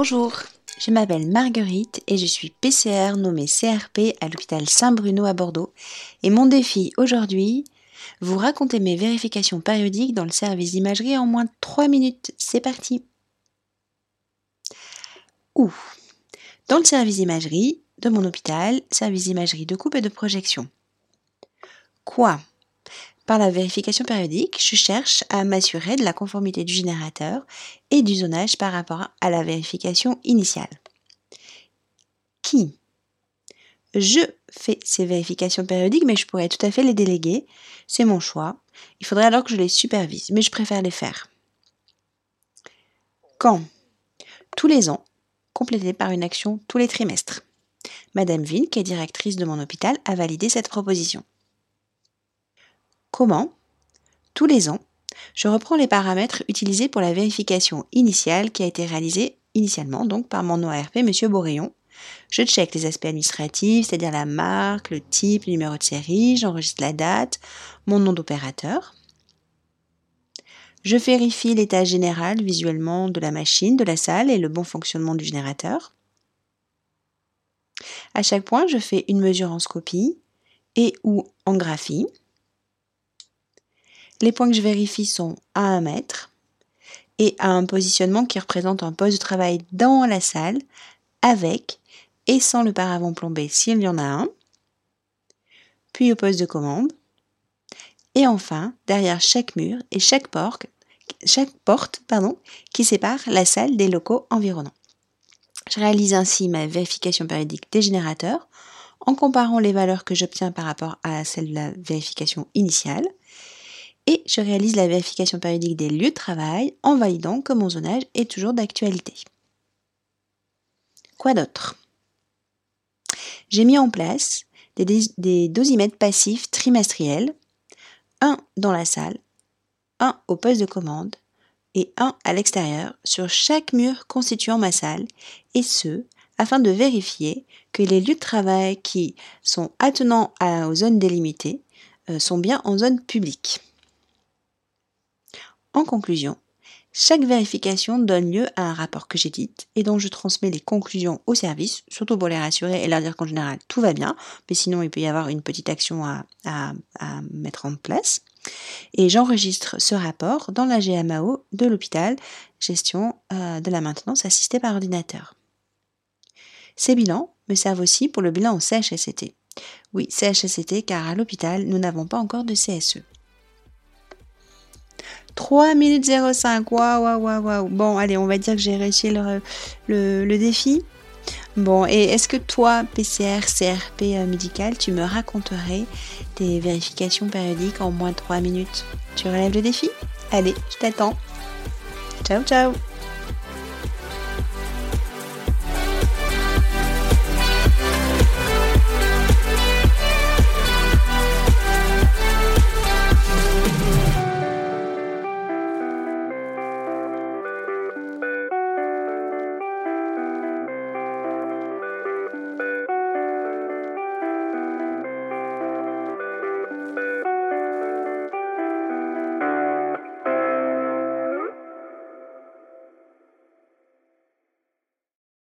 Bonjour, je m'appelle Marguerite et je suis PCR nommée CRP à l'hôpital Saint-Bruno à Bordeaux. Et mon défi aujourd'hui, vous raconter mes vérifications périodiques dans le service d'imagerie en moins de 3 minutes. C'est parti Ouh Dans le service d'imagerie de mon hôpital, service d'imagerie de coupe et de projection. Quoi? Par la vérification périodique, je cherche à m'assurer de la conformité du générateur et du zonage par rapport à la vérification initiale. Qui? Je fais ces vérifications périodiques, mais je pourrais tout à fait les déléguer. C'est mon choix. Il faudrait alors que je les supervise, mais je préfère les faire. Quand? Tous les ans, complété par une action tous les trimestres. Madame Vin, qui est directrice de mon hôpital, a validé cette proposition. Comment Tous les ans, je reprends les paramètres utilisés pour la vérification initiale qui a été réalisée initialement donc par mon ORP M. Boréon. Je check les aspects administratifs, c'est-à-dire la marque, le type, le numéro de série, j'enregistre la date, mon nom d'opérateur. Je vérifie l'état général visuellement de la machine, de la salle et le bon fonctionnement du générateur. À chaque point, je fais une mesure en scopie et ou en graphie. Les points que je vérifie sont à 1 mètre et à un positionnement qui représente un poste de travail dans la salle avec et sans le paravent plombé s'il y en a un, puis au poste de commande, et enfin derrière chaque mur et chaque porte, qui sépare la salle des locaux environnants. Je réalise ainsi ma vérification périodique des générateurs en comparant les valeurs que j'obtiens par rapport à celles de la vérification initiale et je réalise la vérification périodique des lieux de travail en validant que mon zonage est toujours d'actualité. Quoi d'autre? J'ai mis en place des, dosimètres passifs trimestriels, un dans la salle, un au poste de commande et un à l'extérieur sur chaque mur constituant ma salle, et ce, afin de vérifier que les lieux de travail qui sont attenants aux zones délimitées euh, sont bien en zone publique. En conclusion, chaque vérification donne lieu à un rapport que j'édite et dont je transmets les conclusions au service, surtout pour les rassurer et leur dire qu'en général tout va bien, mais sinon il peut y avoir une petite action à, mettre en place. Et j'enregistre ce rapport dans la GMAO de l'hôpital, gestion euh, de la maintenance assistée par ordinateur. Ces bilans me servent aussi pour le bilan en CHSCT. Oui, CHSCT car à l'hôpital, nous n'avons pas encore de CSE. 3 minutes 05. Waouh, waouh, waouh, waouh. Bon, allez, on va dire que j'ai réussi le, le, défi. Bon, et est-ce que toi, PCR, CRP euh, médical, tu me raconterais tes vérifications périodiques en moins de 3 minutes? Tu relèves le défi? Allez, je t'attends. Ciao, ciao